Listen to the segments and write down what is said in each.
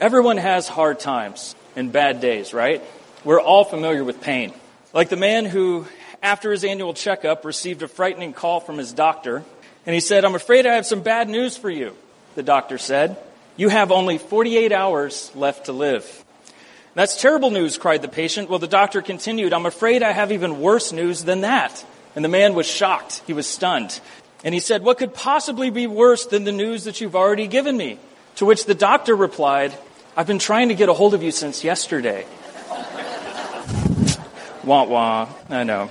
Everyone has hard times and bad days, right? We're all familiar with pain. Like the man who, after his annual checkup, received a frightening call from his doctor, and he said, I'm afraid I have some bad news for you. The doctor said, You have only 48 hours left to live. That's terrible news, cried the patient. Well, the doctor continued, I'm afraid I have even worse news than that. And the man was shocked. He was stunned. And he said, What could possibly be worse than the news that you've already given me? To which the doctor replied, I've been trying to get a hold of you since yesterday. wah wah, I know.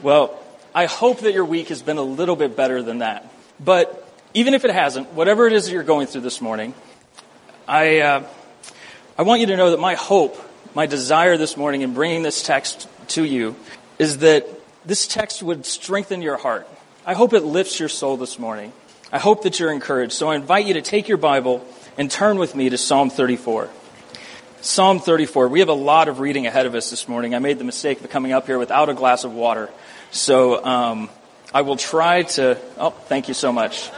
Well, I hope that your week has been a little bit better than that. But even if it hasn't, whatever it is that you're going through this morning, I, uh, I want you to know that my hope, my desire this morning in bringing this text to you is that this text would strengthen your heart. I hope it lifts your soul this morning. I hope that you're encouraged. So I invite you to take your Bible and turn with me to Psalm 34. Psalm 34. We have a lot of reading ahead of us this morning. I made the mistake of coming up here without a glass of water. So um, I will try to. Oh, thank you so much.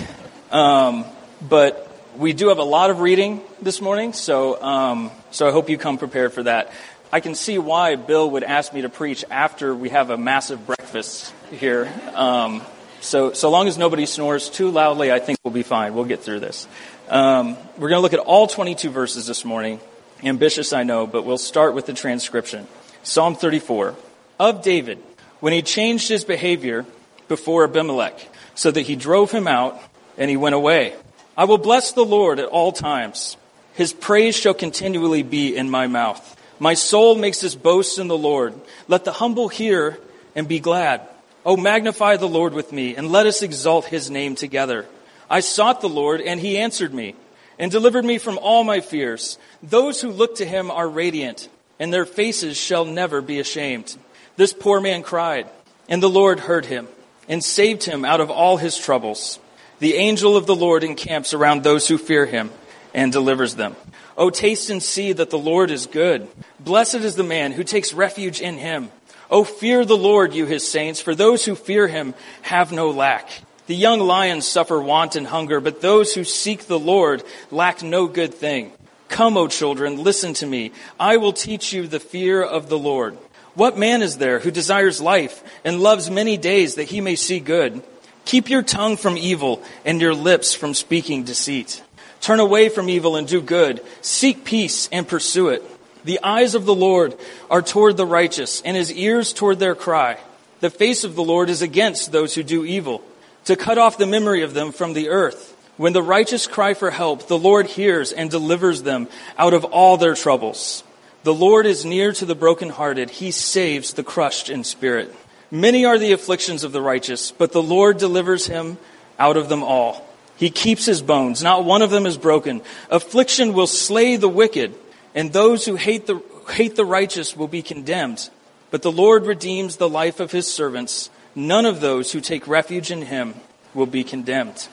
um, but we do have a lot of reading this morning, so um, so I hope you come prepared for that. I can see why Bill would ask me to preach after we have a massive breakfast here. Um, so, so long as nobody snores too loudly, I think we'll be fine. We'll get through this. Um, we're going to look at all 22 verses this morning. Ambitious, I know, but we'll start with the transcription. Psalm 34. Of David, when he changed his behavior before Abimelech, so that he drove him out and he went away. I will bless the Lord at all times. His praise shall continually be in my mouth. My soul makes its boast in the Lord. Let the humble hear and be glad. Oh, magnify the Lord with me, and let us exalt his name together. I sought the Lord, and he answered me, and delivered me from all my fears. Those who look to him are radiant, and their faces shall never be ashamed. This poor man cried, and the Lord heard him, and saved him out of all his troubles. The angel of the Lord encamps around those who fear him, and delivers them. Oh, taste and see that the Lord is good. Blessed is the man who takes refuge in him. Oh, fear the Lord, you his saints, for those who fear him have no lack. The young lions suffer want and hunger, but those who seek the Lord lack no good thing. Come, O children, listen to me. I will teach you the fear of the Lord. What man is there who desires life and loves many days that he may see good? Keep your tongue from evil and your lips from speaking deceit. Turn away from evil and do good. Seek peace and pursue it. The eyes of the Lord are toward the righteous, and his ears toward their cry. The face of the Lord is against those who do evil, to cut off the memory of them from the earth. When the righteous cry for help, the Lord hears and delivers them out of all their troubles. The Lord is near to the brokenhearted. He saves the crushed in spirit. Many are the afflictions of the righteous, but the Lord delivers him out of them all. He keeps his bones. Not one of them is broken. Affliction will slay the wicked, and those who hate the, hate the righteous will be condemned. But the Lord redeems the life of his servants. None of those who take refuge in him will be condemned.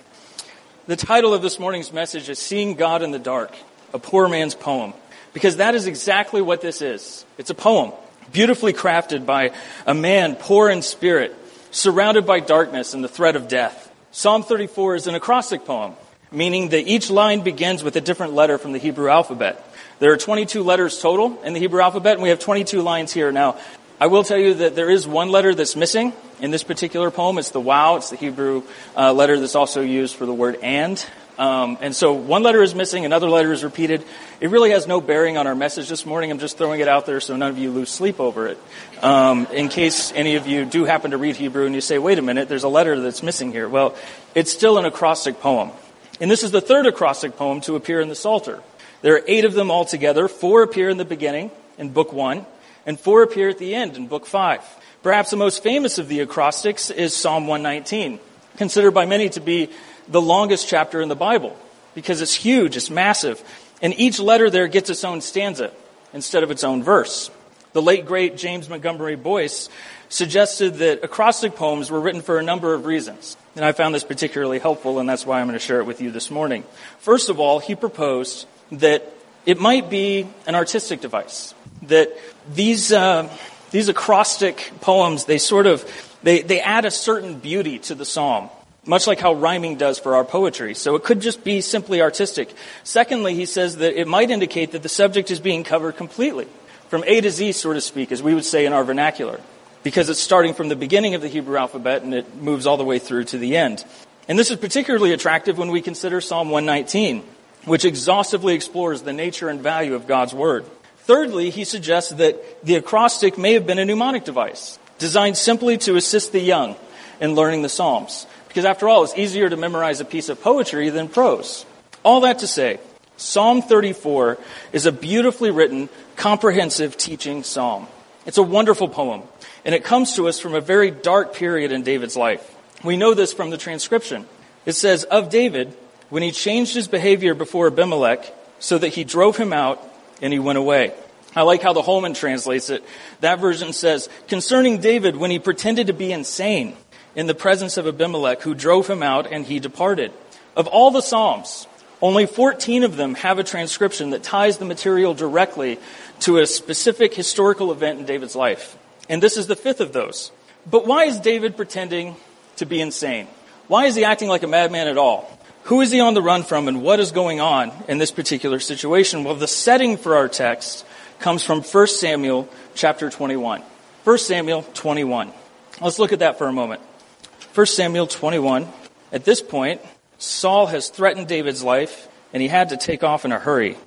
The title of this morning's message is Seeing God in the Dark, a poor man's poem. Because that is exactly what this is. It's a poem, beautifully crafted by a man poor in spirit, surrounded by darkness and the threat of death. Psalm 34 is an acrostic poem, meaning that each line begins with a different letter from the Hebrew alphabet. There are 22 letters total in the Hebrew alphabet, and we have 22 lines here. Now, I will tell you that there is one letter that's missing in this particular poem. It's the waw. It's the Hebrew uh, letter that's also used for the word and. Um, and so one letter is missing, another letter is repeated. It really has no bearing on our message this morning. I'm just throwing it out there so none of you lose sleep over it. Um, in case any of you do happen to read Hebrew and you say, wait a minute, there's a letter that's missing here. Well, it's still an acrostic poem. And this is the third acrostic poem to appear in the Psalter. There are eight of them altogether. Four appear in the beginning in book one, and four appear at the end in book five. Perhaps the most famous of the acrostics is Psalm 119, considered by many to be the longest chapter in the Bible because it's huge, it's massive. And each letter there gets its own stanza instead of its own verse. The late great James Montgomery Boice suggested that acrostic poems were written for a number of reasons. And I found this particularly helpful, and that's why I'm going to share it with you this morning. First of all, he proposed that it might be an artistic device. That these, uh, these acrostic poems, they sort of, they, they add a certain beauty to the psalm much like how rhyming does for our poetry. So it could just be simply artistic. Secondly, he says that it might indicate that the subject is being covered completely, from A to Z, so to speak, as we would say in our vernacular, because it's starting from the beginning of the Hebrew alphabet and it moves all the way through to the end. And this is particularly attractive when we consider Psalm 119, which exhaustively explores the nature and value of God's Word. Thirdly, he suggests that the acrostic may have been a mnemonic device, designed simply to assist the young in learning the Psalms. Because after all, it's easier to memorize a piece of poetry than prose. All that to say, Psalm 34 is a beautifully written, comprehensive teaching psalm. It's a wonderful poem, and it comes to us from a very dark period in David's life. We know this from the transcription. It says, Of David, when he changed his behavior before Abimelech, so that he drove him out and he went away. I like how the Holman translates it. That version says, Concerning David, when he pretended to be insane, in the presence of Abimelech, who drove him out, and he departed. Of all the Psalms, only 14 of them have a transcription that ties the material directly to a specific historical event in David's life. And this is the fifth of those. But why is David pretending to be insane? Why is he acting like a madman at all? Who is he on the run from and what is going on in this particular situation? Well, the setting for our text comes from 1 Samuel chapter 21. 1 Samuel 21. Let's look at that for a moment. 1 Samuel 21. At this point, Saul has threatened David's life, and he had to take off in a hurry.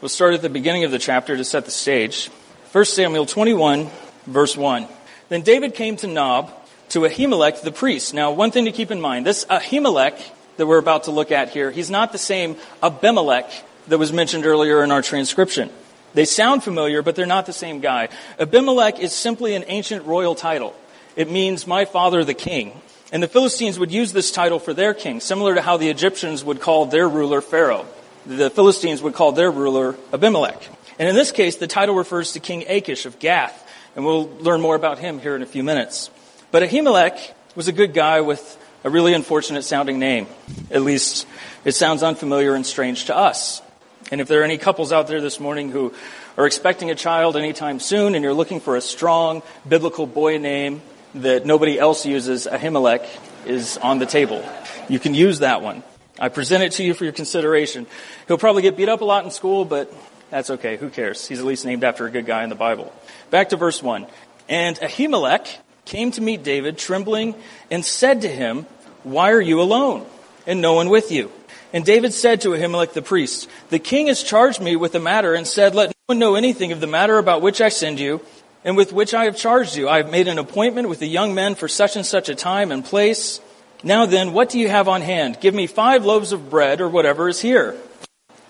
We'll start at the beginning of the chapter to set the stage. 1 Samuel 21, verse 1. Then David came to Nob, to Ahimelech the priest. Now, one thing to keep in mind this Ahimelech that we're about to look at here, he's not the same Abimelech that was mentioned earlier in our transcription. They sound familiar, but they're not the same guy. Abimelech is simply an ancient royal title. It means my father the king. And the Philistines would use this title for their king, similar to how the Egyptians would call their ruler Pharaoh. The Philistines would call their ruler Abimelech. And in this case, the title refers to King Achish of Gath. And we'll learn more about him here in a few minutes. But Ahimelech was a good guy with a really unfortunate sounding name. At least it sounds unfamiliar and strange to us. And if there are any couples out there this morning who are expecting a child anytime soon and you're looking for a strong biblical boy name, that nobody else uses, Ahimelech, is on the table. You can use that one. I present it to you for your consideration. He'll probably get beat up a lot in school, but that's okay. Who cares? He's at least named after a good guy in the Bible. Back to verse 1. And Ahimelech came to meet David, trembling, and said to him, Why are you alone, and no one with you? And David said to Ahimelech the priest, The king has charged me with the matter, and said, Let no one know anything of the matter about which I send you, and with which I have charged you. I have made an appointment with the young men for such and such a time and place. Now then, what do you have on hand? Give me five loaves of bread or whatever is here.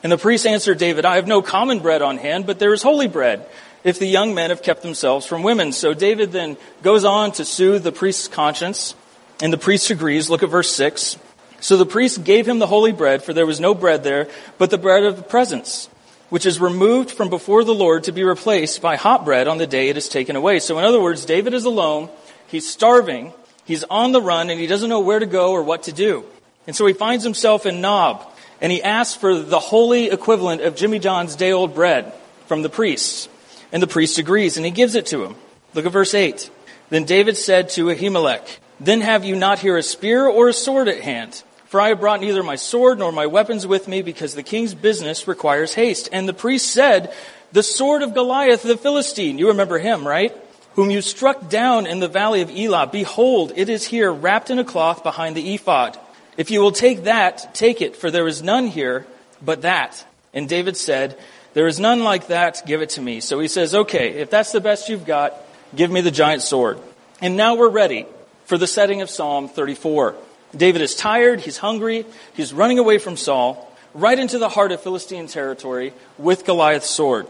And the priest answered David, I have no common bread on hand, but there is holy bread, if the young men have kept themselves from women. So David then goes on to soothe the priest's conscience, and the priest agrees. Look at verse 6. So the priest gave him the holy bread, for there was no bread there, but the bread of the presence which is removed from before the Lord to be replaced by hot bread on the day it is taken away. So in other words, David is alone, he's starving, he's on the run, and he doesn't know where to go or what to do. And so he finds himself in Nob, and he asks for the holy equivalent of Jimmy John's day old bread from the priest. And the priest agrees, and he gives it to him. Look at verse 8. Then David said to Ahimelech, Then have you not here a spear or a sword at hand? For I have brought neither my sword nor my weapons with me, because the king's business requires haste. And the priest said, The sword of Goliath the Philistine. You remember him, right? Whom you struck down in the valley of Elah. Behold, it is here, wrapped in a cloth behind the ephod. If you will take that, take it, for there is none here but that. And David said, There is none like that, give it to me. So he says, Okay, if that's the best you've got, give me the giant sword. And now we're ready for the setting of Psalm 34. David is tired, he's hungry, he's running away from Saul, right into the heart of Philistine territory with Goliath's sword.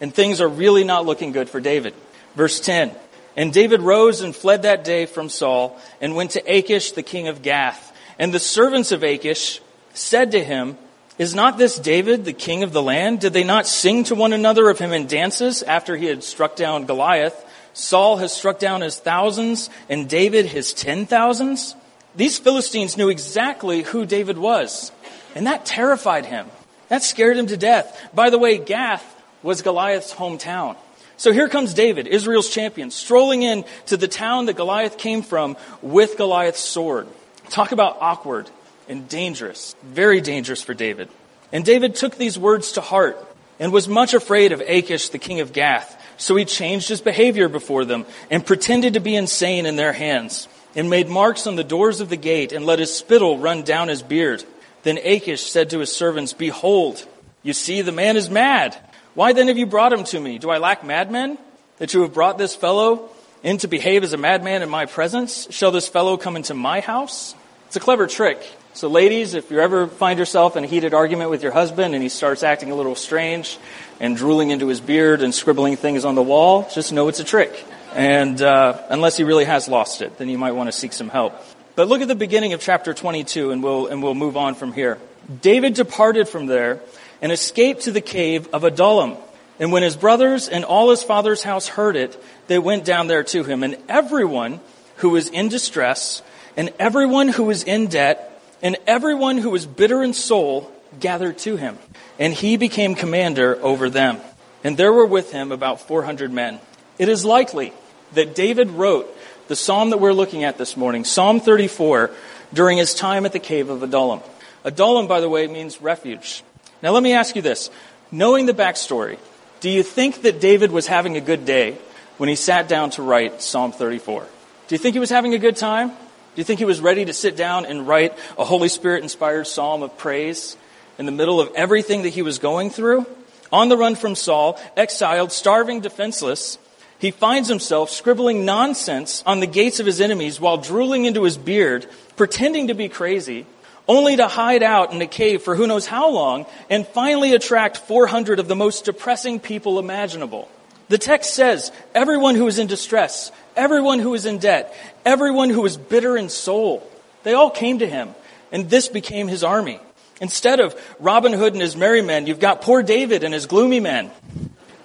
And things are really not looking good for David. Verse 10 And David rose and fled that day from Saul and went to Achish, the king of Gath. And the servants of Achish said to him, Is not this David, the king of the land? Did they not sing to one another of him in dances after he had struck down Goliath? Saul has struck down his thousands, and David his ten thousands? These Philistines knew exactly who David was, and that terrified him. That scared him to death. By the way, Gath was Goliath's hometown. So here comes David, Israel's champion, strolling in to the town that Goliath came from with Goliath's sword. Talk about awkward and dangerous. Very dangerous for David. And David took these words to heart and was much afraid of Achish, the king of Gath. So he changed his behavior before them and pretended to be insane in their hands and made marks on the doors of the gate and let his spittle run down his beard. Then Achish said to his servants, Behold, you see, the man is mad. Why then have you brought him to me? Do I lack madmen? That you have brought this fellow in to behave as a madman in my presence? Shall this fellow come into my house? It's a clever trick. So, ladies, if you ever find yourself in a heated argument with your husband and he starts acting a little strange and drooling into his beard and scribbling things on the wall, just know it's a trick. And uh, unless he really has lost it, then you might want to seek some help. But look at the beginning of chapter 22, and we'll, and we'll move on from here. David departed from there and escaped to the cave of Adullam. And when his brothers and all his father's house heard it, they went down there to him. And everyone who was in distress, and everyone who was in debt, and everyone who was bitter in soul gathered to him. And he became commander over them. And there were with him about 400 men. It is likely that David wrote the psalm that we're looking at this morning, Psalm 34, during his time at the cave of Adullam. Adullam, by the way, means refuge. Now let me ask you this. Knowing the backstory, do you think that David was having a good day when he sat down to write Psalm 34? Do you think he was having a good time? Do you think he was ready to sit down and write a Holy Spirit inspired psalm of praise in the middle of everything that he was going through? On the run from Saul, exiled, starving, defenseless, he finds himself scribbling nonsense on the gates of his enemies while drooling into his beard, pretending to be crazy, only to hide out in a cave for who knows how long and finally attract 400 of the most depressing people imaginable. The text says, everyone who is in distress, everyone who was in debt, everyone who was bitter in soul, they all came to him, and this became his army. Instead of Robin Hood and his merry men, you've got poor David and his gloomy men.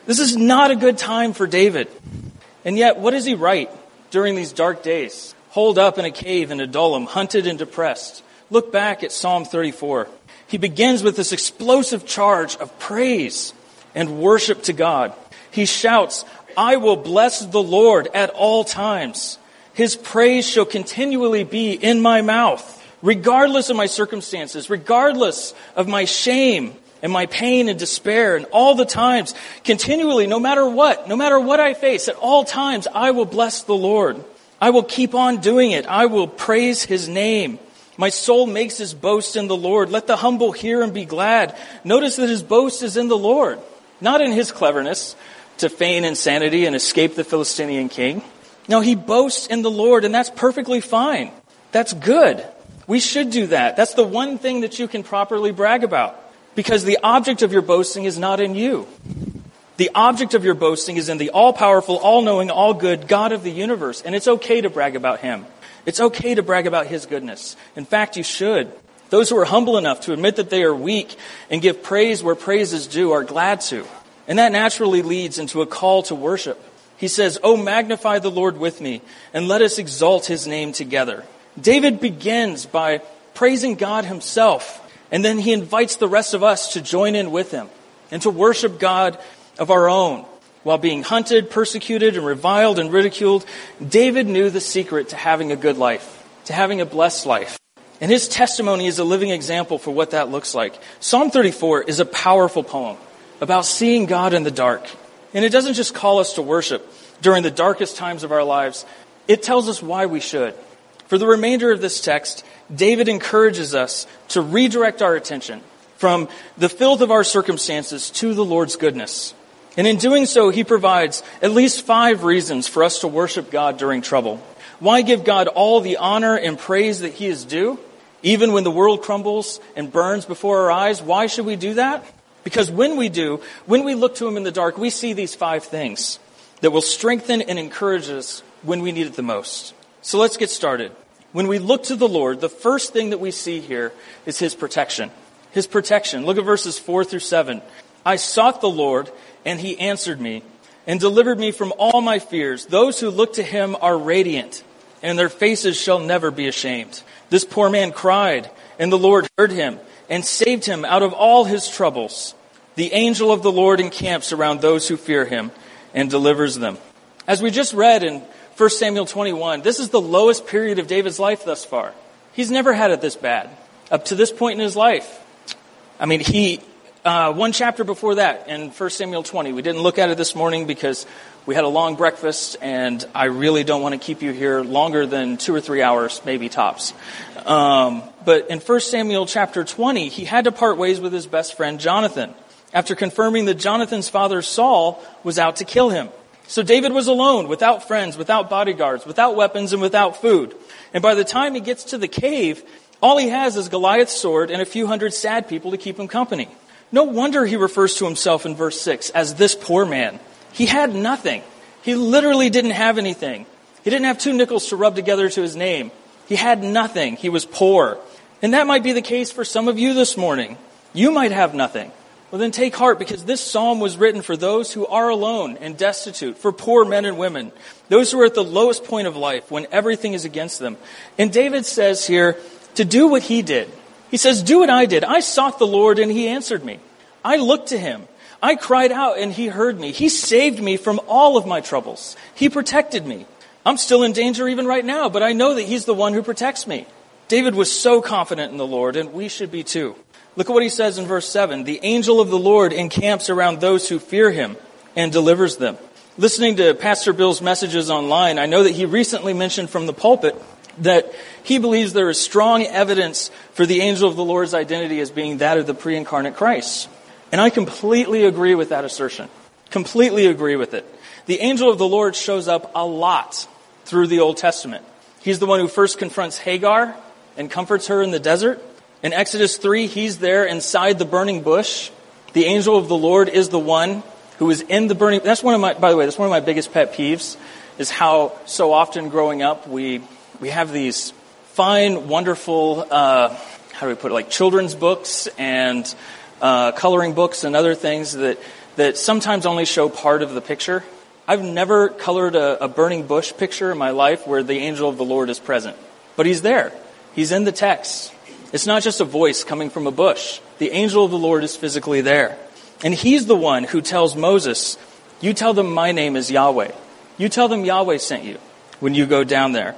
This is not a good time for David. And yet, what does he write during these dark days? Holed up in a cave in Adullam, hunted and depressed. Look back at Psalm 34. He begins with this explosive charge of praise and worship to God. He shouts, I will bless the Lord at all times. His praise shall continually be in my mouth, regardless of my circumstances, regardless of my shame and my pain and despair and all the times, continually, no matter what, no matter what I face, at all times, I will bless the Lord. I will keep on doing it. I will praise his name. My soul makes his boast in the Lord. Let the humble hear and be glad. Notice that his boast is in the Lord, not in his cleverness to feign insanity and escape the Philistinian king. No, he boasts in the Lord, and that's perfectly fine. That's good. We should do that. That's the one thing that you can properly brag about. Because the object of your boasting is not in you. The object of your boasting is in the all powerful, all knowing, all good God of the universe. And it's okay to brag about him. It's okay to brag about His goodness. In fact, you should. Those who are humble enough to admit that they are weak and give praise where praise is due are glad to. And that naturally leads into a call to worship. He says, Oh, magnify the Lord with me, and let us exalt his name together. David begins by praising God himself, and then he invites the rest of us to join in with him and to worship God of our own while being hunted, persecuted, and reviled and ridiculed, David knew the secret to having a good life, to having a blessed life. And his testimony is a living example for what that looks like. Psalm 34 is a powerful poem about seeing God in the dark. And it doesn't just call us to worship during the darkest times of our lives, it tells us why we should. For the remainder of this text, David encourages us to redirect our attention from the filth of our circumstances to the Lord's goodness. And in doing so, he provides at least five reasons for us to worship God during trouble. Why give God all the honor and praise that he is due? Even when the world crumbles and burns before our eyes, why should we do that? Because when we do, when we look to him in the dark, we see these five things that will strengthen and encourage us when we need it the most. So let's get started. When we look to the Lord, the first thing that we see here is his protection. His protection. Look at verses 4 through 7. I sought the Lord and he answered me and delivered me from all my fears. Those who look to him are radiant, and their faces shall never be ashamed. This poor man cried, and the Lord heard him and saved him out of all his troubles. The angel of the Lord encamps around those who fear him and delivers them. As we just read in 1 Samuel 21, this is the lowest period of David's life thus far. he's never had it this bad up to this point in his life. I mean, he, uh, one chapter before that in 1 Samuel 20, we didn't look at it this morning because we had a long breakfast and I really don't want to keep you here longer than two or three hours, maybe tops. Um, but in 1 Samuel chapter 20, he had to part ways with his best friend Jonathan after confirming that Jonathan's father Saul was out to kill him. So David was alone, without friends, without bodyguards, without weapons, and without food. And by the time he gets to the cave, all he has is Goliath's sword and a few hundred sad people to keep him company. No wonder he refers to himself in verse 6 as this poor man. He had nothing. He literally didn't have anything. He didn't have two nickels to rub together to his name. He had nothing. He was poor. And that might be the case for some of you this morning. You might have nothing. Well, then take heart because this psalm was written for those who are alone and destitute, for poor men and women, those who are at the lowest point of life when everything is against them. And David says here to do what he did. He says, Do what I did. I sought the Lord and he answered me. I looked to him. I cried out and he heard me. He saved me from all of my troubles. He protected me. I'm still in danger even right now, but I know that he's the one who protects me. David was so confident in the Lord, and we should be too. Look at what he says in verse 7. The angel of the Lord encamps around those who fear him and delivers them. Listening to Pastor Bill's messages online, I know that he recently mentioned from the pulpit that he believes there is strong evidence for the angel of the Lord's identity as being that of the pre incarnate Christ. And I completely agree with that assertion. Completely agree with it. The angel of the Lord shows up a lot through the Old Testament. He's the one who first confronts Hagar and comforts her in the desert. In Exodus 3, he's there inside the burning bush. The angel of the Lord is the one who is in the burning. That's one of my, by the way, that's one of my biggest pet peeves is how so often growing up we, we have these fine, wonderful, uh, how do we put it, like children's books and uh, coloring books and other things that, that sometimes only show part of the picture. I've never colored a, a burning bush picture in my life where the angel of the Lord is present. But he's there. He's in the text. It's not just a voice coming from a bush. The angel of the Lord is physically there. And he's the one who tells Moses, You tell them my name is Yahweh. You tell them Yahweh sent you when you go down there.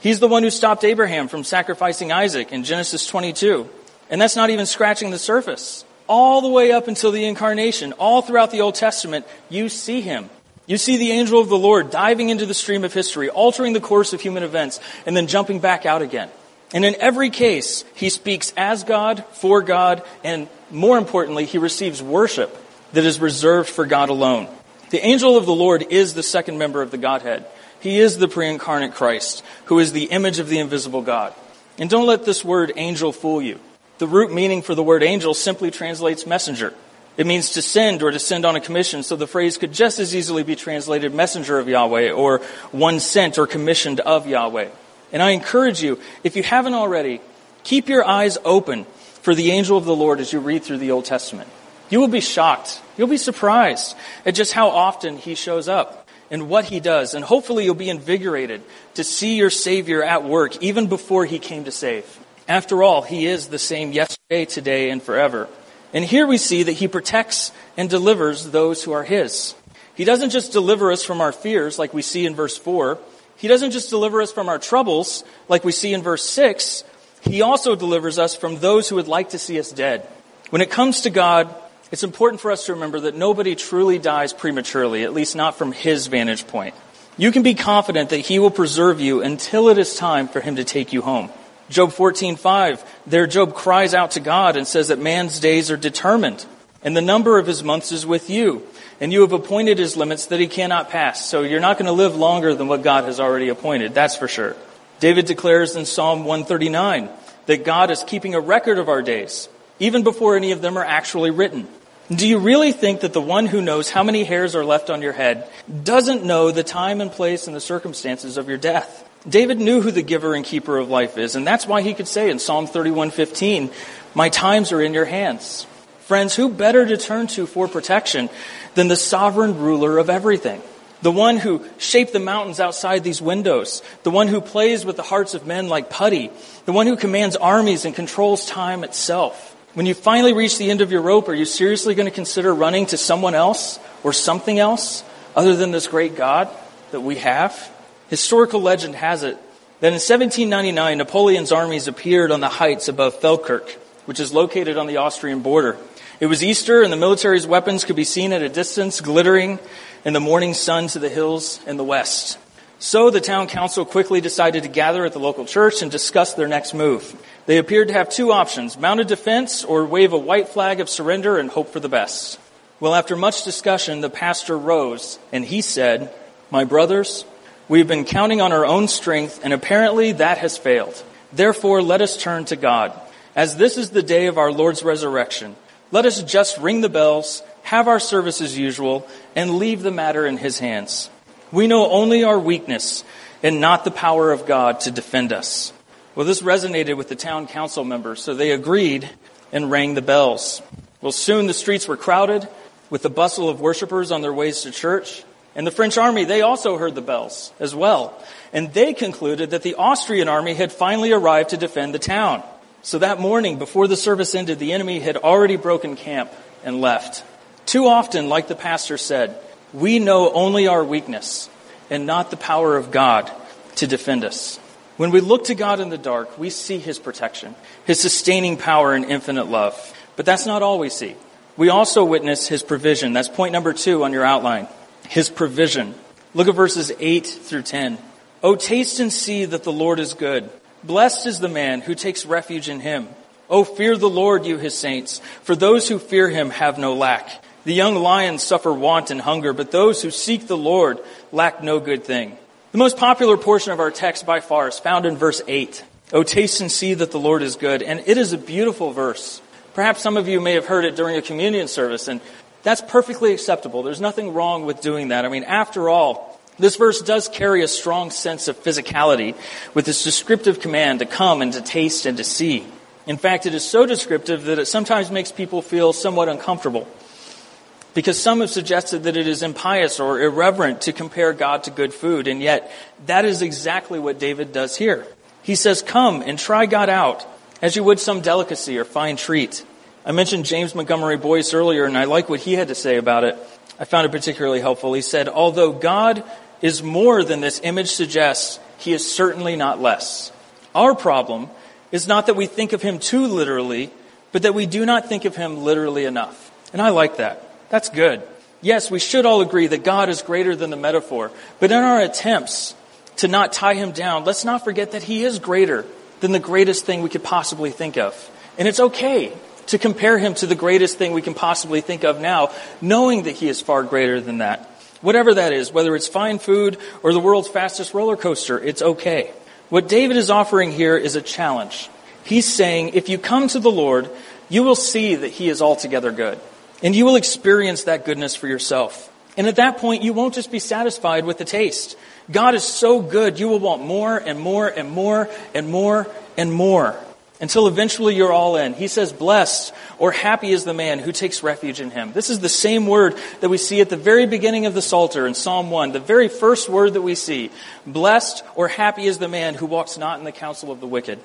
He's the one who stopped Abraham from sacrificing Isaac in Genesis 22. And that's not even scratching the surface. All the way up until the incarnation, all throughout the Old Testament, you see him. You see the angel of the Lord diving into the stream of history, altering the course of human events, and then jumping back out again. And in every case, he speaks as God, for God, and more importantly, he receives worship that is reserved for God alone. The angel of the Lord is the second member of the Godhead. He is the pre incarnate Christ, who is the image of the invisible God. And don't let this word angel fool you. The root meaning for the word angel simply translates messenger. It means to send or to send on a commission, so the phrase could just as easily be translated messenger of Yahweh or one sent or commissioned of Yahweh. And I encourage you, if you haven't already, keep your eyes open for the angel of the Lord as you read through the Old Testament. You will be shocked. You'll be surprised at just how often he shows up and what he does. And hopefully you'll be invigorated to see your Savior at work even before he came to save. After all, he is the same yesterday, today, and forever. And here we see that he protects and delivers those who are his. He doesn't just deliver us from our fears like we see in verse 4. He doesn't just deliver us from our troubles, like we see in verse 6. He also delivers us from those who would like to see us dead. When it comes to God, it's important for us to remember that nobody truly dies prematurely, at least not from his vantage point. You can be confident that he will preserve you until it is time for him to take you home. Job 14:5, there Job cries out to God and says that man's days are determined, and the number of his months is with you and you have appointed his limits that he cannot pass. So you're not going to live longer than what God has already appointed, that's for sure. David declares in Psalm 139 that God is keeping a record of our days, even before any of them are actually written. Do you really think that the one who knows how many hairs are left on your head doesn't know the time and place and the circumstances of your death? David knew who the giver and keeper of life is, and that's why he could say in Psalm 31:15, "My times are in your hands." Friends, who better to turn to for protection than the sovereign ruler of everything? The one who shaped the mountains outside these windows, the one who plays with the hearts of men like putty, the one who commands armies and controls time itself. When you finally reach the end of your rope, are you seriously going to consider running to someone else or something else other than this great God that we have? Historical legend has it that in 1799, Napoleon's armies appeared on the heights above Feldkirch, which is located on the Austrian border. It was Easter, and the military's weapons could be seen at a distance, glittering in the morning sun to the hills in the west. So the town council quickly decided to gather at the local church and discuss their next move. They appeared to have two options mounted defense or wave a white flag of surrender and hope for the best. Well, after much discussion, the pastor rose and he said, My brothers, we've been counting on our own strength and apparently that has failed. Therefore, let us turn to God. As this is the day of our Lord's resurrection, let us just ring the bells, have our service as usual, and leave the matter in His hands. We know only our weakness and not the power of God to defend us. Well, this resonated with the town council members, so they agreed and rang the bells. Well, soon the streets were crowded with the bustle of worshippers on their ways to church. And the French army, they also heard the bells as well. And they concluded that the Austrian army had finally arrived to defend the town. So that morning, before the service ended, the enemy had already broken camp and left. Too often, like the pastor said, we know only our weakness and not the power of God to defend us. When we look to God in the dark, we see His protection, His sustaining power and infinite love. But that's not all we see. We also witness His provision. That's point number two on your outline. His provision. Look at verses 8 through 10. Oh, taste and see that the Lord is good. Blessed is the man who takes refuge in Him. Oh, fear the Lord, you His saints, for those who fear Him have no lack. The young lions suffer want and hunger, but those who seek the Lord lack no good thing. The most popular portion of our text by far is found in verse 8. Oh, taste and see that the Lord is good. And it is a beautiful verse. Perhaps some of you may have heard it during a communion service, and that's perfectly acceptable. There's nothing wrong with doing that. I mean, after all, this verse does carry a strong sense of physicality with its descriptive command to come and to taste and to see. In fact, it is so descriptive that it sometimes makes people feel somewhat uncomfortable. Because some have suggested that it is impious or irreverent to compare God to good food, and yet that is exactly what David does here. He says, Come and try God out as you would some delicacy or fine treat. I mentioned James Montgomery Boice earlier, and I like what he had to say about it. I found it particularly helpful. He said, Although God is more than this image suggests, he is certainly not less. Our problem is not that we think of him too literally, but that we do not think of him literally enough. And I like that. That's good. Yes, we should all agree that God is greater than the metaphor. But in our attempts to not tie him down, let's not forget that he is greater than the greatest thing we could possibly think of. And it's okay to compare him to the greatest thing we can possibly think of now, knowing that he is far greater than that. Whatever that is, whether it's fine food or the world's fastest roller coaster, it's okay. What David is offering here is a challenge. He's saying, if you come to the Lord, you will see that he is altogether good. And you will experience that goodness for yourself. And at that point, you won't just be satisfied with the taste. God is so good, you will want more and more and more and more and more until eventually you're all in. He says, blessed or happy is the man who takes refuge in him. This is the same word that we see at the very beginning of the Psalter in Psalm 1, the very first word that we see. Blessed or happy is the man who walks not in the counsel of the wicked.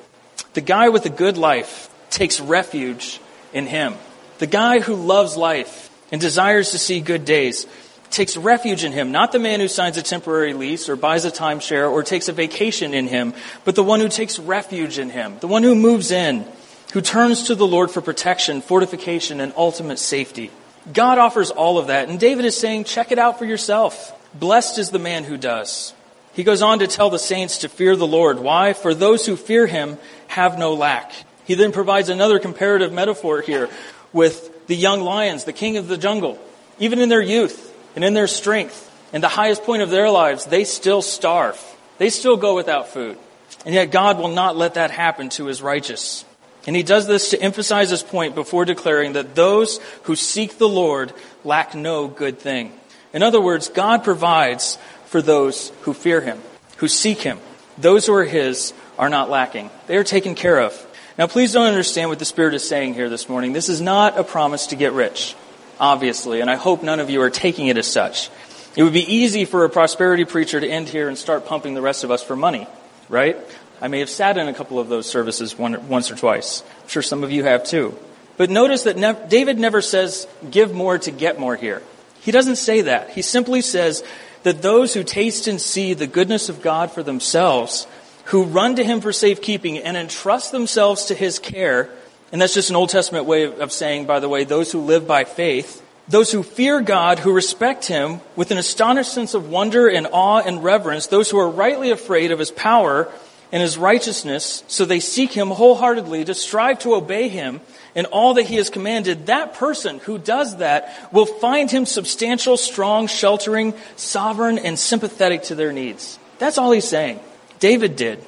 The guy with a good life takes refuge in him. The guy who loves life and desires to see good days takes refuge in him, not the man who signs a temporary lease or buys a timeshare or takes a vacation in him, but the one who takes refuge in him, the one who moves in, who turns to the Lord for protection, fortification, and ultimate safety. God offers all of that, and David is saying, check it out for yourself. Blessed is the man who does. He goes on to tell the saints to fear the Lord. Why? For those who fear him have no lack. He then provides another comparative metaphor here with the young lions, the king of the jungle. Even in their youth and in their strength and the highest point of their lives, they still starve. They still go without food. And yet God will not let that happen to his righteous. And he does this to emphasize his point before declaring that those who seek the Lord lack no good thing. In other words, God provides for those who fear him, who seek him. Those who are his are not lacking. They are taken care of. Now, please don't understand what the Spirit is saying here this morning. This is not a promise to get rich, obviously, and I hope none of you are taking it as such. It would be easy for a prosperity preacher to end here and start pumping the rest of us for money, right? I may have sat in a couple of those services one, once or twice. I'm sure some of you have too. But notice that David never says, give more to get more here. He doesn't say that. He simply says that those who taste and see the goodness of God for themselves who run to him for safekeeping and entrust themselves to his care. And that's just an Old Testament way of saying, by the way, those who live by faith. Those who fear God, who respect him with an astonished sense of wonder and awe and reverence. Those who are rightly afraid of his power and his righteousness, so they seek him wholeheartedly to strive to obey him in all that he has commanded, that person who does that will find him substantial, strong, sheltering, sovereign, and sympathetic to their needs. That's all he's saying. David did.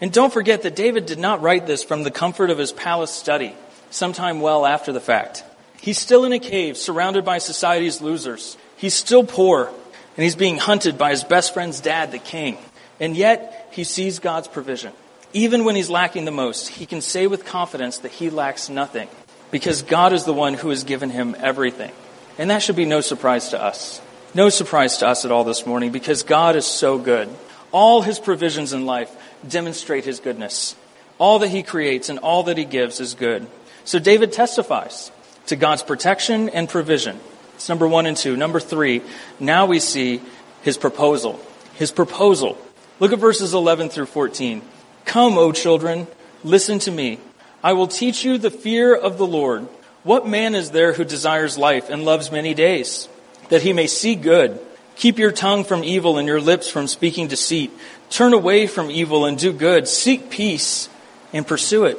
And don't forget that David did not write this from the comfort of his palace study, sometime well after the fact. He's still in a cave, surrounded by society's losers. He's still poor, and he's being hunted by his best friend's dad, the king. And yet, he sees God's provision. Even when he's lacking the most, he can say with confidence that he lacks nothing because God is the one who has given him everything. And that should be no surprise to us. No surprise to us at all this morning because God is so good. All his provisions in life demonstrate his goodness. All that he creates and all that he gives is good. So David testifies to God's protection and provision. It's number one and two. Number three, now we see his proposal. His proposal. Look at verses 11 through 14. Come, O children, listen to me. I will teach you the fear of the Lord. What man is there who desires life and loves many days, that he may see good? Keep your tongue from evil and your lips from speaking deceit. Turn away from evil and do good. Seek peace and pursue it.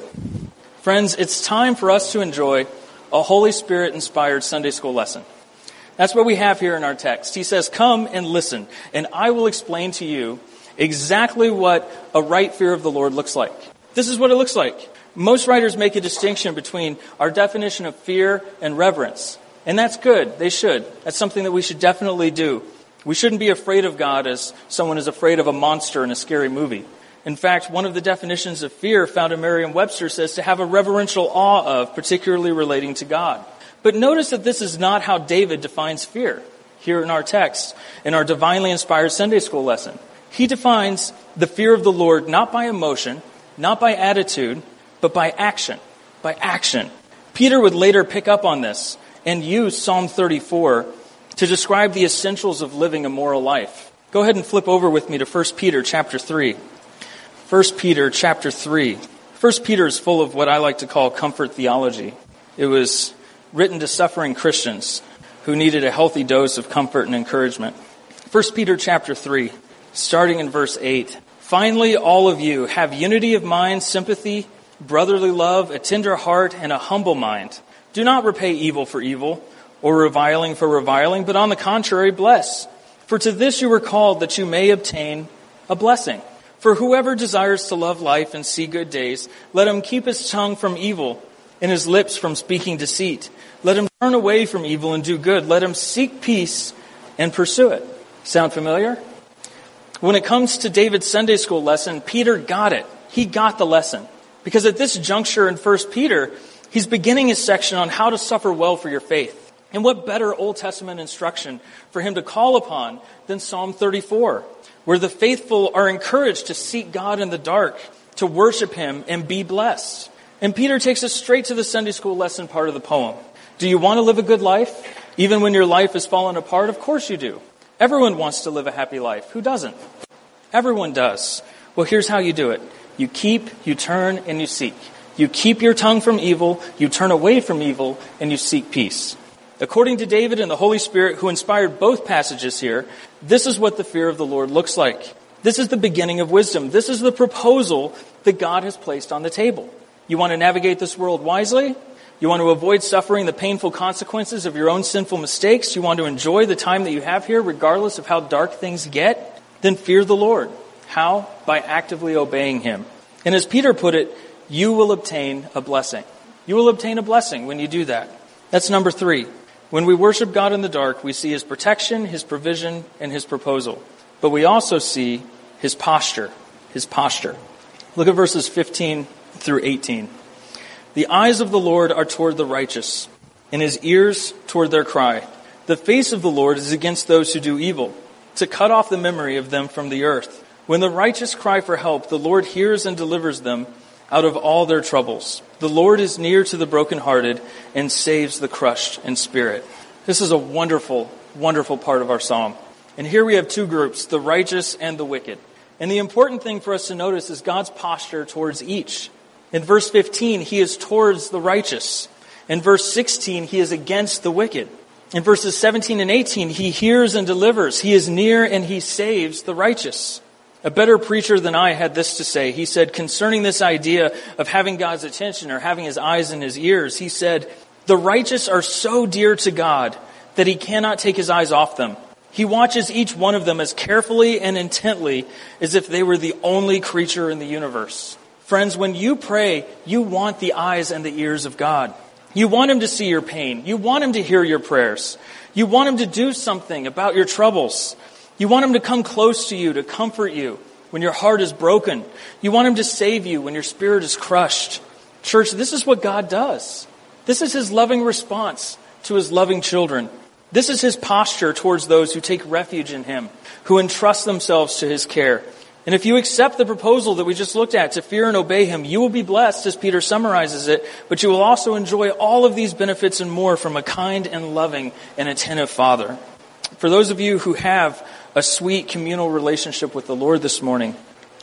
Friends, it's time for us to enjoy a Holy Spirit inspired Sunday school lesson. That's what we have here in our text. He says, Come and listen, and I will explain to you exactly what a right fear of the Lord looks like. This is what it looks like. Most writers make a distinction between our definition of fear and reverence. And that's good. They should. That's something that we should definitely do. We shouldn't be afraid of God as someone is afraid of a monster in a scary movie. In fact, one of the definitions of fear found in Merriam-Webster says to have a reverential awe of, particularly relating to God. But notice that this is not how David defines fear here in our text, in our divinely inspired Sunday school lesson. He defines the fear of the Lord not by emotion, not by attitude, but by action. By action. Peter would later pick up on this and use Psalm 34 to describe the essentials of living a moral life. Go ahead and flip over with me to 1 Peter chapter 3. 1 Peter chapter 3. 1 Peter is full of what I like to call comfort theology. It was written to suffering Christians who needed a healthy dose of comfort and encouragement. 1 Peter chapter 3 starting in verse 8. Finally, all of you have unity of mind, sympathy, brotherly love, a tender heart, and a humble mind. Do not repay evil for evil or reviling for reviling, but on the contrary, bless. For to this you were called that you may obtain a blessing. For whoever desires to love life and see good days, let him keep his tongue from evil and his lips from speaking deceit. Let him turn away from evil and do good. Let him seek peace and pursue it. Sound familiar? When it comes to David's Sunday school lesson, Peter got it. He got the lesson. Because at this juncture in 1 Peter, he's beginning his section on how to suffer well for your faith. And what better Old Testament instruction for him to call upon than Psalm 34, where the faithful are encouraged to seek God in the dark, to worship him and be blessed. And Peter takes us straight to the Sunday school lesson part of the poem. Do you want to live a good life? Even when your life is fallen apart? Of course you do. Everyone wants to live a happy life. Who doesn't? Everyone does. Well, here's how you do it. You keep, you turn, and you seek. You keep your tongue from evil, you turn away from evil, and you seek peace. According to David and the Holy Spirit, who inspired both passages here, this is what the fear of the Lord looks like. This is the beginning of wisdom. This is the proposal that God has placed on the table. You want to navigate this world wisely? You want to avoid suffering the painful consequences of your own sinful mistakes. You want to enjoy the time that you have here, regardless of how dark things get. Then fear the Lord. How? By actively obeying Him. And as Peter put it, you will obtain a blessing. You will obtain a blessing when you do that. That's number three. When we worship God in the dark, we see His protection, His provision, and His proposal. But we also see His posture. His posture. Look at verses 15 through 18. The eyes of the Lord are toward the righteous, and his ears toward their cry. The face of the Lord is against those who do evil, to cut off the memory of them from the earth. When the righteous cry for help, the Lord hears and delivers them out of all their troubles. The Lord is near to the brokenhearted and saves the crushed in spirit. This is a wonderful, wonderful part of our psalm. And here we have two groups, the righteous and the wicked. And the important thing for us to notice is God's posture towards each. In verse 15, he is towards the righteous. In verse 16, he is against the wicked. In verses 17 and 18, he hears and delivers. He is near and he saves the righteous. A better preacher than I had this to say. He said, concerning this idea of having God's attention or having his eyes in his ears, he said, the righteous are so dear to God that he cannot take his eyes off them. He watches each one of them as carefully and intently as if they were the only creature in the universe. Friends, when you pray, you want the eyes and the ears of God. You want him to see your pain. You want him to hear your prayers. You want him to do something about your troubles. You want him to come close to you to comfort you when your heart is broken. You want him to save you when your spirit is crushed. Church, this is what God does. This is his loving response to his loving children. This is his posture towards those who take refuge in him, who entrust themselves to his care. And if you accept the proposal that we just looked at to fear and obey him, you will be blessed as Peter summarizes it, but you will also enjoy all of these benefits and more from a kind and loving and attentive father. For those of you who have a sweet communal relationship with the Lord this morning,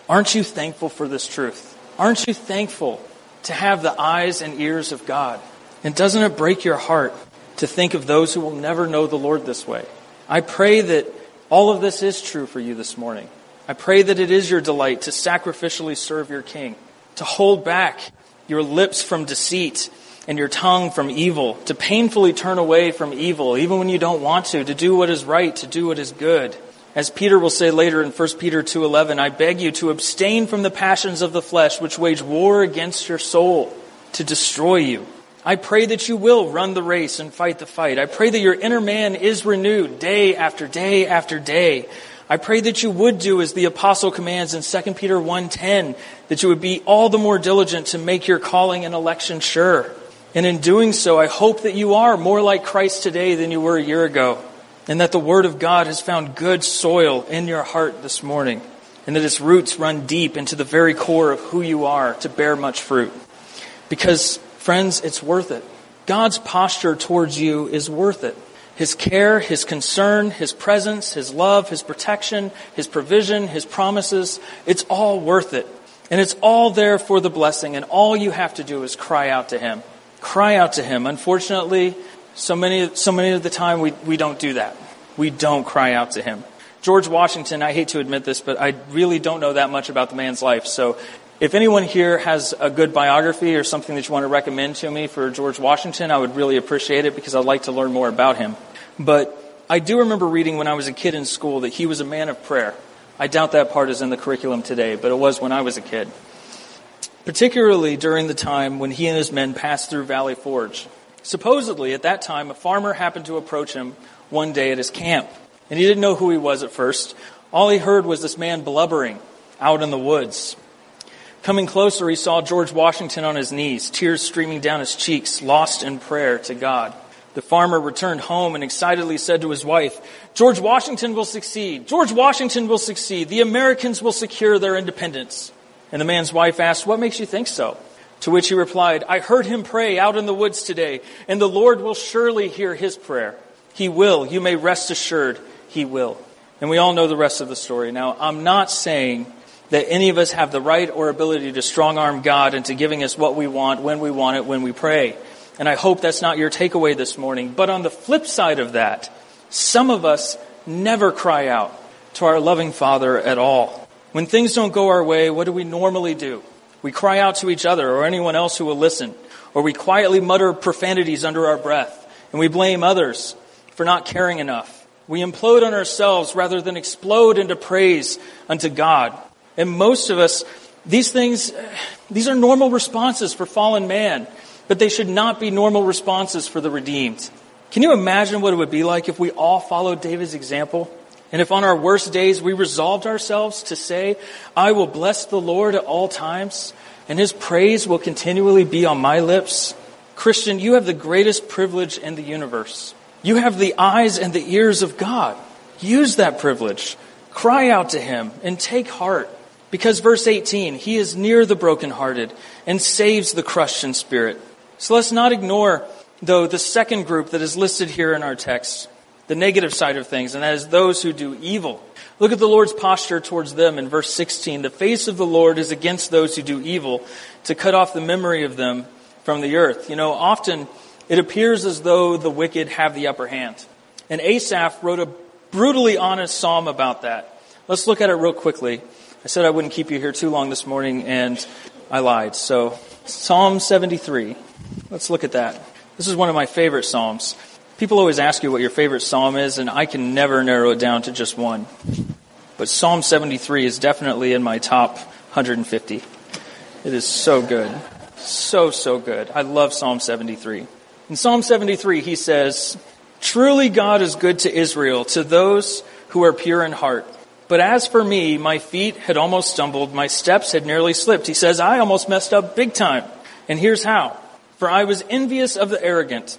aren't you thankful for this truth? Aren't you thankful to have the eyes and ears of God? And doesn't it break your heart to think of those who will never know the Lord this way? I pray that all of this is true for you this morning. I pray that it is your delight to sacrificially serve your King, to hold back your lips from deceit and your tongue from evil, to painfully turn away from evil, even when you don't want to, to do what is right, to do what is good. As Peter will say later in 1 Peter 2:11, I beg you to abstain from the passions of the flesh which wage war against your soul to destroy you. I pray that you will run the race and fight the fight. I pray that your inner man is renewed day after day after day. I pray that you would do as the apostle commands in 2 Peter 1:10, that you would be all the more diligent to make your calling and election sure. And in doing so, I hope that you are more like Christ today than you were a year ago and that the Word of God has found good soil in your heart this morning, and that its roots run deep into the very core of who you are to bear much fruit. Because, friends, it's worth it. God's posture towards you is worth it. His care, His concern, His presence, His love, His protection, His provision, His promises, it's all worth it. And it's all there for the blessing, and all you have to do is cry out to Him. Cry out to Him. Unfortunately, so many, so many of the time we, we don't do that. We don't cry out to him. George Washington, I hate to admit this, but I really don't know that much about the man's life. So if anyone here has a good biography or something that you want to recommend to me for George Washington, I would really appreciate it because I'd like to learn more about him. But I do remember reading when I was a kid in school that he was a man of prayer. I doubt that part is in the curriculum today, but it was when I was a kid. Particularly during the time when he and his men passed through Valley Forge. Supposedly, at that time, a farmer happened to approach him one day at his camp. And he didn't know who he was at first. All he heard was this man blubbering out in the woods. Coming closer, he saw George Washington on his knees, tears streaming down his cheeks, lost in prayer to God. The farmer returned home and excitedly said to his wife, George Washington will succeed. George Washington will succeed. The Americans will secure their independence. And the man's wife asked, What makes you think so? To which he replied, I heard him pray out in the woods today, and the Lord will surely hear his prayer. He will. You may rest assured, he will. And we all know the rest of the story. Now, I'm not saying that any of us have the right or ability to strong arm God into giving us what we want, when we want it, when we pray. And I hope that's not your takeaway this morning. But on the flip side of that, some of us never cry out to our loving Father at all. When things don't go our way, what do we normally do? We cry out to each other or anyone else who will listen, or we quietly mutter profanities under our breath, and we blame others for not caring enough. We implode on ourselves rather than explode into praise unto God. And most of us, these things, these are normal responses for fallen man, but they should not be normal responses for the redeemed. Can you imagine what it would be like if we all followed David's example? And if on our worst days we resolved ourselves to say, I will bless the Lord at all times, and his praise will continually be on my lips, Christian, you have the greatest privilege in the universe. You have the eyes and the ears of God. Use that privilege. Cry out to him and take heart. Because verse 18, he is near the brokenhearted and saves the crushed in spirit. So let's not ignore, though, the second group that is listed here in our text the negative side of things, and that is those who do evil. Look at the Lord's posture towards them in verse 16. The face of the Lord is against those who do evil, to cut off the memory of them from the earth. You know, often it appears as though the wicked have the upper hand. And Asaph wrote a brutally honest psalm about that. Let's look at it real quickly. I said I wouldn't keep you here too long this morning, and I lied. So, Psalm 73. Let's look at that. This is one of my favorite psalms. People always ask you what your favorite psalm is, and I can never narrow it down to just one. But Psalm 73 is definitely in my top 150. It is so good. So, so good. I love Psalm 73. In Psalm 73, he says, Truly God is good to Israel, to those who are pure in heart. But as for me, my feet had almost stumbled, my steps had nearly slipped. He says, I almost messed up big time. And here's how. For I was envious of the arrogant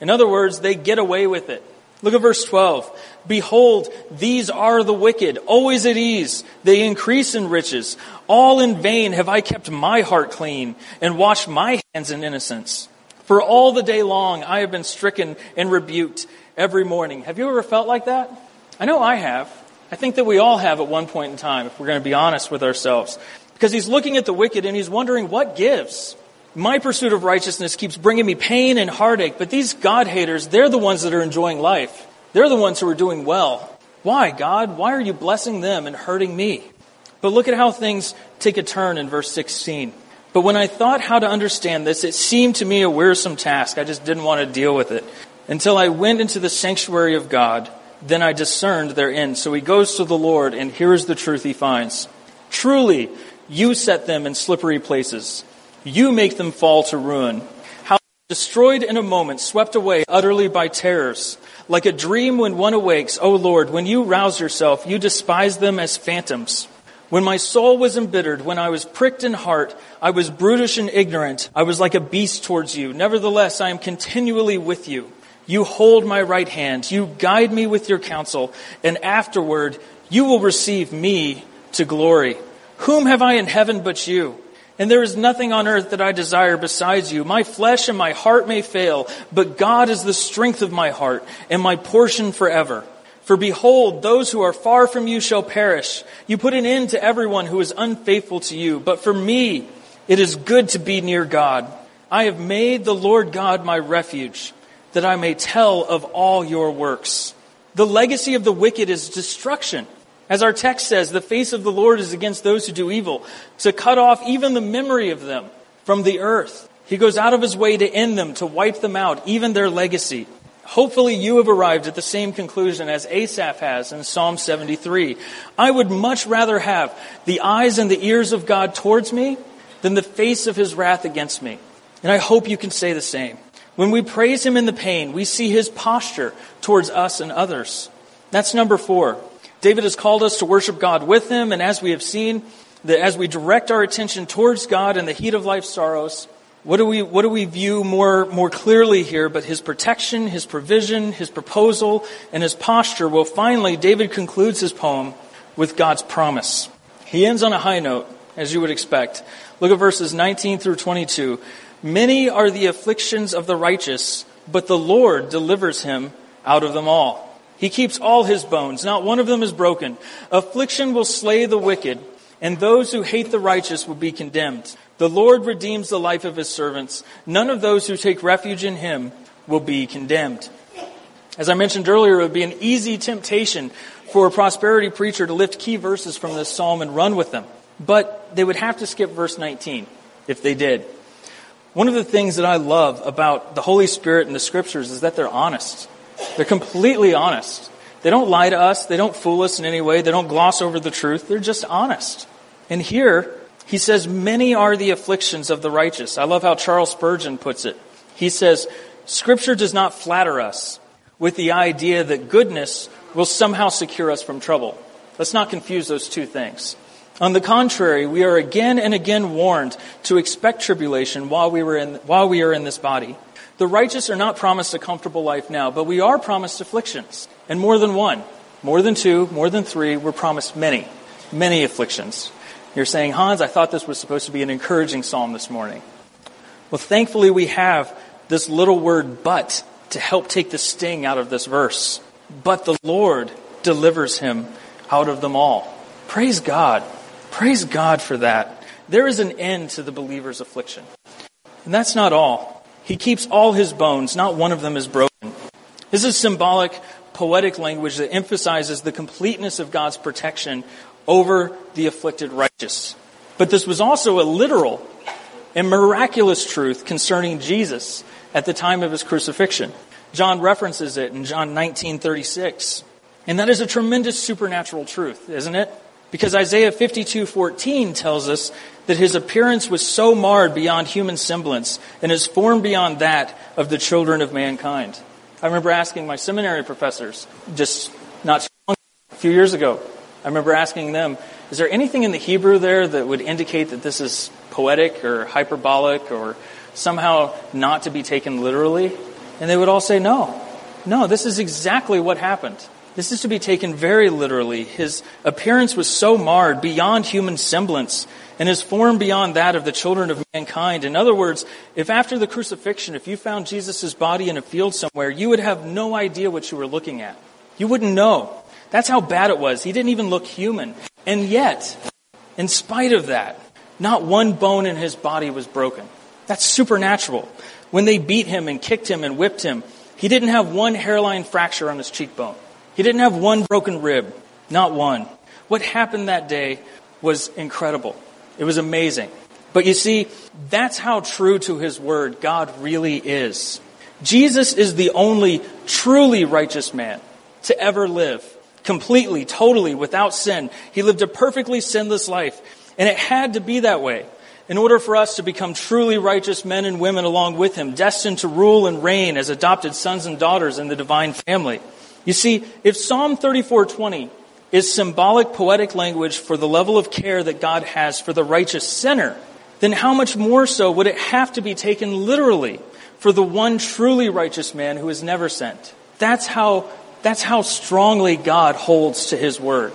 In other words, they get away with it. Look at verse 12. Behold, these are the wicked, always at ease. They increase in riches. All in vain have I kept my heart clean and washed my hands in innocence. For all the day long I have been stricken and rebuked every morning. Have you ever felt like that? I know I have. I think that we all have at one point in time, if we're going to be honest with ourselves. Because he's looking at the wicked and he's wondering what gives. My pursuit of righteousness keeps bringing me pain and heartache, but these God haters, they're the ones that are enjoying life. They're the ones who are doing well. Why, God? Why are you blessing them and hurting me? But look at how things take a turn in verse 16. But when I thought how to understand this, it seemed to me a wearisome task. I just didn't want to deal with it. Until I went into the sanctuary of God, then I discerned their end. So he goes to the Lord, and here is the truth he finds. Truly, you set them in slippery places. You make them fall to ruin. How destroyed in a moment, swept away utterly by terrors. Like a dream when one awakes, O Lord, when you rouse yourself, you despise them as phantoms. When my soul was embittered, when I was pricked in heart, I was brutish and ignorant. I was like a beast towards you. Nevertheless, I am continually with you. You hold my right hand. You guide me with your counsel. And afterward, you will receive me to glory. Whom have I in heaven but you? And there is nothing on earth that I desire besides you. My flesh and my heart may fail, but God is the strength of my heart and my portion forever. For behold, those who are far from you shall perish. You put an end to everyone who is unfaithful to you. But for me, it is good to be near God. I have made the Lord God my refuge, that I may tell of all your works. The legacy of the wicked is destruction. As our text says, the face of the Lord is against those who do evil, to cut off even the memory of them from the earth. He goes out of his way to end them, to wipe them out, even their legacy. Hopefully you have arrived at the same conclusion as Asaph has in Psalm 73. I would much rather have the eyes and the ears of God towards me than the face of his wrath against me. And I hope you can say the same. When we praise him in the pain, we see his posture towards us and others. That's number four. David has called us to worship God with him, and as we have seen, that as we direct our attention towards God in the heat of life's sorrows, what do we, what do we view more, more clearly here but his protection, his provision, his proposal, and his posture? Well, finally, David concludes his poem with God's promise. He ends on a high note, as you would expect. Look at verses 19 through 22. Many are the afflictions of the righteous, but the Lord delivers him out of them all. He keeps all his bones. Not one of them is broken. Affliction will slay the wicked, and those who hate the righteous will be condemned. The Lord redeems the life of his servants. None of those who take refuge in him will be condemned. As I mentioned earlier, it would be an easy temptation for a prosperity preacher to lift key verses from this psalm and run with them. But they would have to skip verse 19 if they did. One of the things that I love about the Holy Spirit and the scriptures is that they're honest. They're completely honest. They don't lie to us. They don't fool us in any way. They don't gloss over the truth. They're just honest. And here, he says, many are the afflictions of the righteous. I love how Charles Spurgeon puts it. He says, Scripture does not flatter us with the idea that goodness will somehow secure us from trouble. Let's not confuse those two things. On the contrary, we are again and again warned to expect tribulation while we, were in, while we are in this body. The righteous are not promised a comfortable life now, but we are promised afflictions, and more than one, more than two, more than three. We're promised many, many afflictions. You're saying, Hans, I thought this was supposed to be an encouraging psalm this morning. Well, thankfully, we have this little word but to help take the sting out of this verse. But the Lord delivers him out of them all. Praise God. Praise God for that. There is an end to the believer's affliction. And that's not all. He keeps all his bones, not one of them is broken. This is symbolic, poetic language that emphasizes the completeness of God's protection over the afflicted righteous. But this was also a literal and miraculous truth concerning Jesus at the time of his crucifixion. John references it in John 19:36. And that is a tremendous supernatural truth, isn't it? Because Isaiah 52:14 tells us that his appearance was so marred beyond human semblance and his form beyond that of the children of mankind. I remember asking my seminary professors just not a few years ago. I remember asking them, is there anything in the Hebrew there that would indicate that this is poetic or hyperbolic or somehow not to be taken literally? And they would all say, no. No, this is exactly what happened. This is to be taken very literally. His appearance was so marred beyond human semblance and his form beyond that of the children of mankind. In other words, if after the crucifixion, if you found Jesus' body in a field somewhere, you would have no idea what you were looking at. You wouldn't know. That's how bad it was. He didn't even look human. And yet, in spite of that, not one bone in his body was broken. That's supernatural. When they beat him and kicked him and whipped him, he didn't have one hairline fracture on his cheekbone. He didn't have one broken rib, not one. What happened that day was incredible. It was amazing. But you see, that's how true to his word God really is. Jesus is the only truly righteous man to ever live, completely, totally, without sin. He lived a perfectly sinless life, and it had to be that way in order for us to become truly righteous men and women along with him, destined to rule and reign as adopted sons and daughters in the divine family. You see, if Psalm 34:20 is symbolic poetic language for the level of care that God has for the righteous sinner, then how much more so would it have to be taken literally for the one truly righteous man who is never sent? That's how that's how strongly God holds to his word.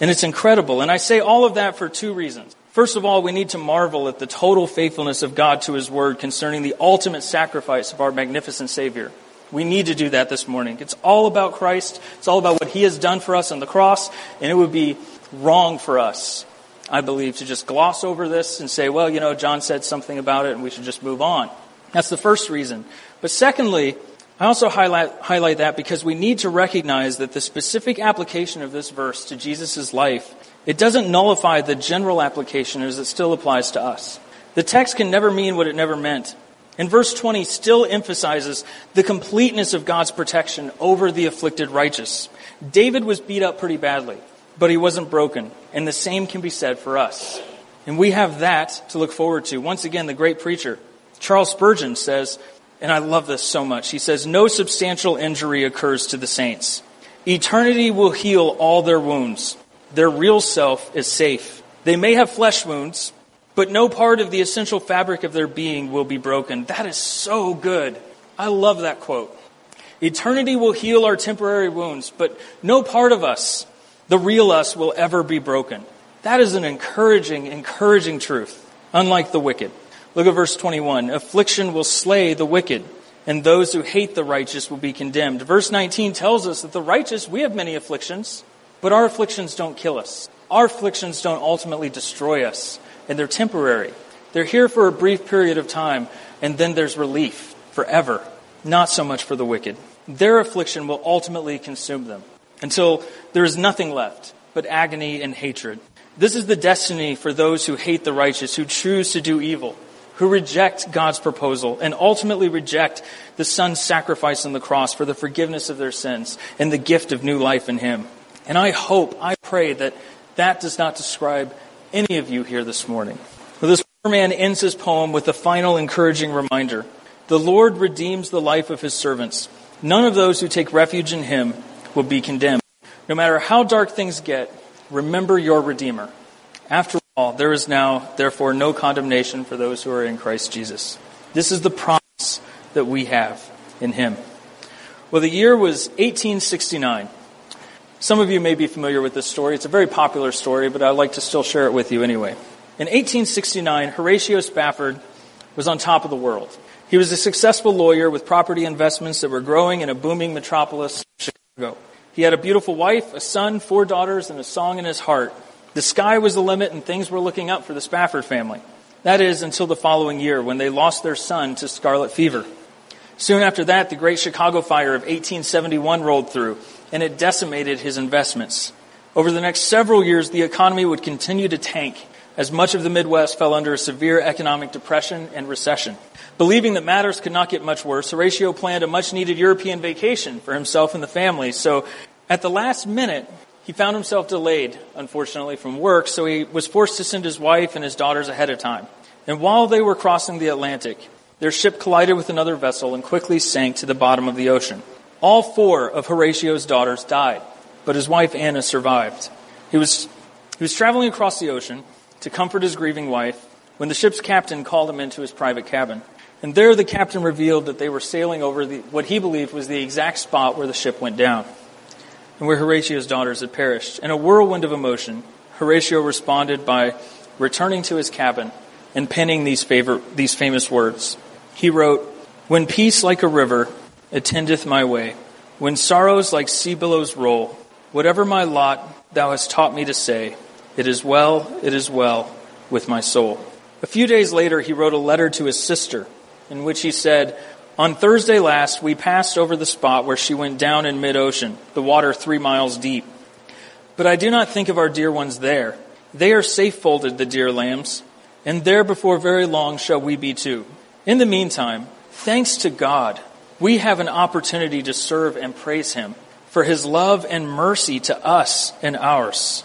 And it's incredible. And I say all of that for two reasons. First of all, we need to marvel at the total faithfulness of God to his word concerning the ultimate sacrifice of our magnificent Savior. We need to do that this morning. It's all about Christ. It's all about what He has done for us on the cross. And it would be wrong for us, I believe, to just gloss over this and say, well, you know, John said something about it and we should just move on. That's the first reason. But secondly, I also highlight, highlight that because we need to recognize that the specific application of this verse to Jesus' life, it doesn't nullify the general application as it still applies to us. The text can never mean what it never meant. And verse 20 still emphasizes the completeness of God's protection over the afflicted righteous. David was beat up pretty badly, but he wasn't broken. And the same can be said for us. And we have that to look forward to. Once again, the great preacher, Charles Spurgeon says, and I love this so much, he says, no substantial injury occurs to the saints. Eternity will heal all their wounds. Their real self is safe. They may have flesh wounds, but no part of the essential fabric of their being will be broken. That is so good. I love that quote. Eternity will heal our temporary wounds, but no part of us, the real us, will ever be broken. That is an encouraging, encouraging truth, unlike the wicked. Look at verse 21. Affliction will slay the wicked, and those who hate the righteous will be condemned. Verse 19 tells us that the righteous, we have many afflictions, but our afflictions don't kill us. Our afflictions don't ultimately destroy us and they're temporary. They're here for a brief period of time, and then there's relief forever. Not so much for the wicked. Their affliction will ultimately consume them until there is nothing left but agony and hatred. This is the destiny for those who hate the righteous, who choose to do evil, who reject God's proposal, and ultimately reject the Son's sacrifice on the cross for the forgiveness of their sins and the gift of new life in Him. And I hope, I pray that that does not describe any of you here this morning. Well, this poor man ends his poem with a final encouraging reminder. The Lord redeems the life of his servants. None of those who take refuge in him will be condemned. No matter how dark things get, remember your Redeemer. After all, there is now, therefore, no condemnation for those who are in Christ Jesus. This is the promise that we have in Him. Well, the year was 1869. Some of you may be familiar with this story. It's a very popular story, but I'd like to still share it with you anyway. In 1869, Horatio Spafford was on top of the world. He was a successful lawyer with property investments that were growing in a booming metropolis, Chicago. He had a beautiful wife, a son, four daughters, and a song in his heart. The sky was the limit and things were looking up for the Spafford family. That is, until the following year when they lost their son to scarlet fever. Soon after that, the Great Chicago Fire of 1871 rolled through, and it decimated his investments. Over the next several years, the economy would continue to tank as much of the Midwest fell under a severe economic depression and recession. Believing that matters could not get much worse, Horatio planned a much needed European vacation for himself and the family. So at the last minute, he found himself delayed, unfortunately, from work, so he was forced to send his wife and his daughters ahead of time. And while they were crossing the Atlantic, their ship collided with another vessel and quickly sank to the bottom of the ocean. All four of Horatio's daughters died, but his wife Anna survived. He was, he was traveling across the ocean to comfort his grieving wife when the ship's captain called him into his private cabin. And there the captain revealed that they were sailing over the, what he believed was the exact spot where the ship went down and where Horatio's daughters had perished. In a whirlwind of emotion, Horatio responded by returning to his cabin and penning these, favor, these famous words. He wrote, When peace like a river attendeth my way, when sorrows like sea billows roll, whatever my lot thou hast taught me to say, it is well, it is well with my soul. A few days later, he wrote a letter to his sister in which he said, On Thursday last, we passed over the spot where she went down in mid ocean, the water three miles deep. But I do not think of our dear ones there. They are safe folded, the dear lambs, and there before very long shall we be too. In the meantime, thanks to God, we have an opportunity to serve and praise Him for His love and mercy to us and ours.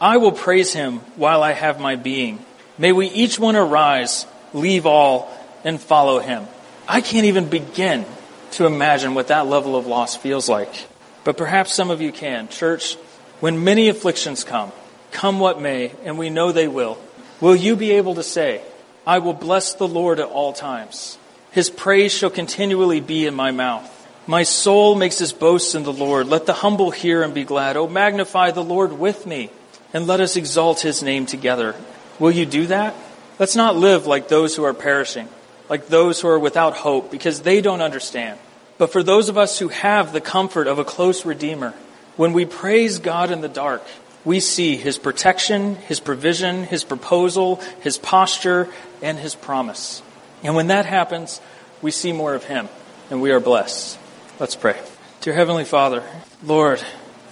I will praise him while I have my being. May we each one arise, leave all, and follow him. I can't even begin to imagine what that level of loss feels like. But perhaps some of you can. Church, when many afflictions come, come what may, and we know they will, will you be able to say, I will bless the Lord at all times. His praise shall continually be in my mouth. My soul makes his boast in the Lord. Let the humble hear and be glad. Oh, magnify the Lord with me and let us exalt his name together. Will you do that? Let's not live like those who are perishing, like those who are without hope, because they don't understand. But for those of us who have the comfort of a close Redeemer, when we praise God in the dark, we see his protection, his provision, his proposal, his posture, and his promise. And when that happens, we see more of him, and we are blessed. Let's pray. Dear Heavenly Father, Lord,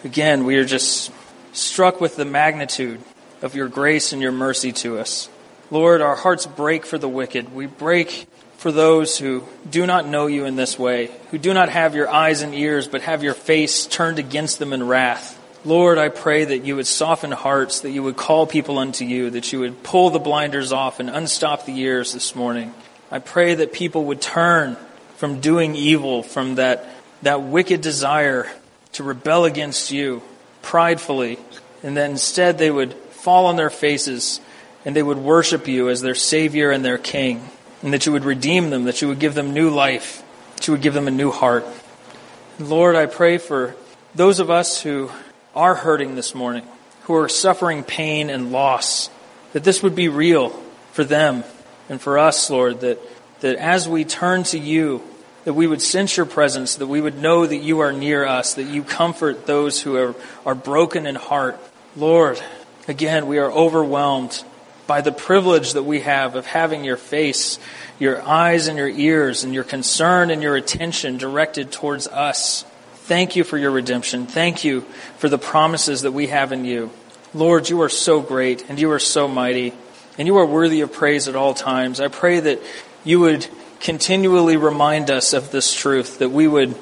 again, we are just struck with the magnitude of your grace and your mercy to us. Lord, our hearts break for the wicked. We break for those who do not know you in this way, who do not have your eyes and ears, but have your face turned against them in wrath. Lord, I pray that you would soften hearts, that you would call people unto you, that you would pull the blinders off and unstop the ears this morning. I pray that people would turn from doing evil, from that, that wicked desire to rebel against you, pridefully, and that instead they would fall on their faces and they would worship you as their Savior and their King, and that you would redeem them, that you would give them new life, that you would give them a new heart. Lord, I pray for those of us who are hurting this morning, who are suffering pain and loss, that this would be real for them and for us, Lord, that, that as we turn to you, that we would sense your presence, that we would know that you are near us, that you comfort those who are, are broken in heart. Lord, again, we are overwhelmed by the privilege that we have of having your face, your eyes and your ears, and your concern and your attention directed towards us. Thank you for your redemption. Thank you for the promises that we have in you. Lord, you are so great and you are so mighty and you are worthy of praise at all times. I pray that you would continually remind us of this truth, that we would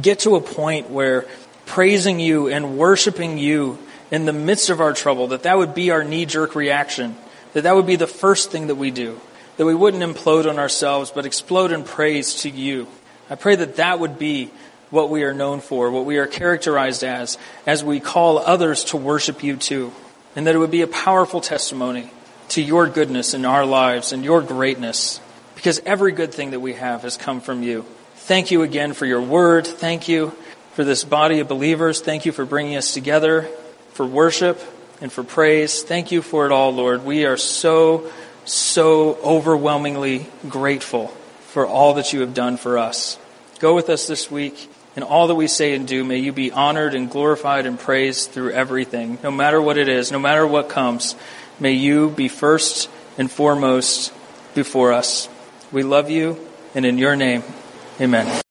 get to a point where praising you and worshiping you in the midst of our trouble, that that would be our knee jerk reaction, that that would be the first thing that we do, that we wouldn't implode on ourselves, but explode in praise to you. I pray that that would be what we are known for, what we are characterized as, as we call others to worship you too. And that it would be a powerful testimony to your goodness in our lives and your greatness. Because every good thing that we have has come from you. Thank you again for your word. Thank you for this body of believers. Thank you for bringing us together for worship and for praise. Thank you for it all, Lord. We are so, so overwhelmingly grateful for all that you have done for us. Go with us this week. In all that we say and do, may you be honored and glorified and praised through everything, no matter what it is, no matter what comes. May you be first and foremost before us. We love you, and in your name, amen.